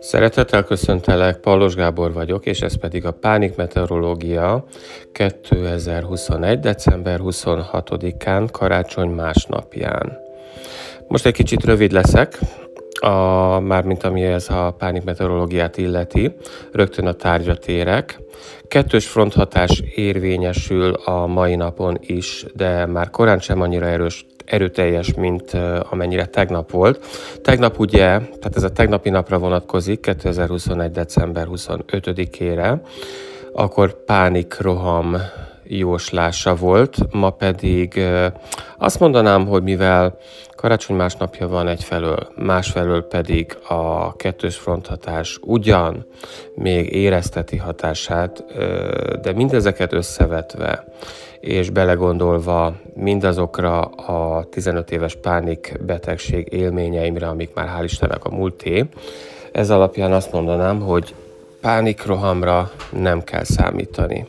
Szeretettel köszöntelek, Pallos Gábor vagyok, és ez pedig a Pánik Meteorológia 2021. december 26-án, karácsony másnapján. Most egy kicsit rövid leszek, a, mármint ami ez a pánik meteorológiát illeti, rögtön a tárgyat térek. Kettős fronthatás érvényesül a mai napon is, de már korán sem annyira erős erőteljes, mint amennyire tegnap volt. Tegnap ugye, tehát ez a tegnapi napra vonatkozik, 2021. december 25-ére, akkor pánik roham jóslása volt, ma pedig azt mondanám, hogy mivel karácsony másnapja van egyfelől, másfelől pedig a kettős fronthatás ugyan még érezteti hatását, de mindezeket összevetve és belegondolva mindazokra a 15 éves pánik betegség élményeimre, amik már hál' Istennek a múlté, ez alapján azt mondanám, hogy pánikrohamra nem kell számítani.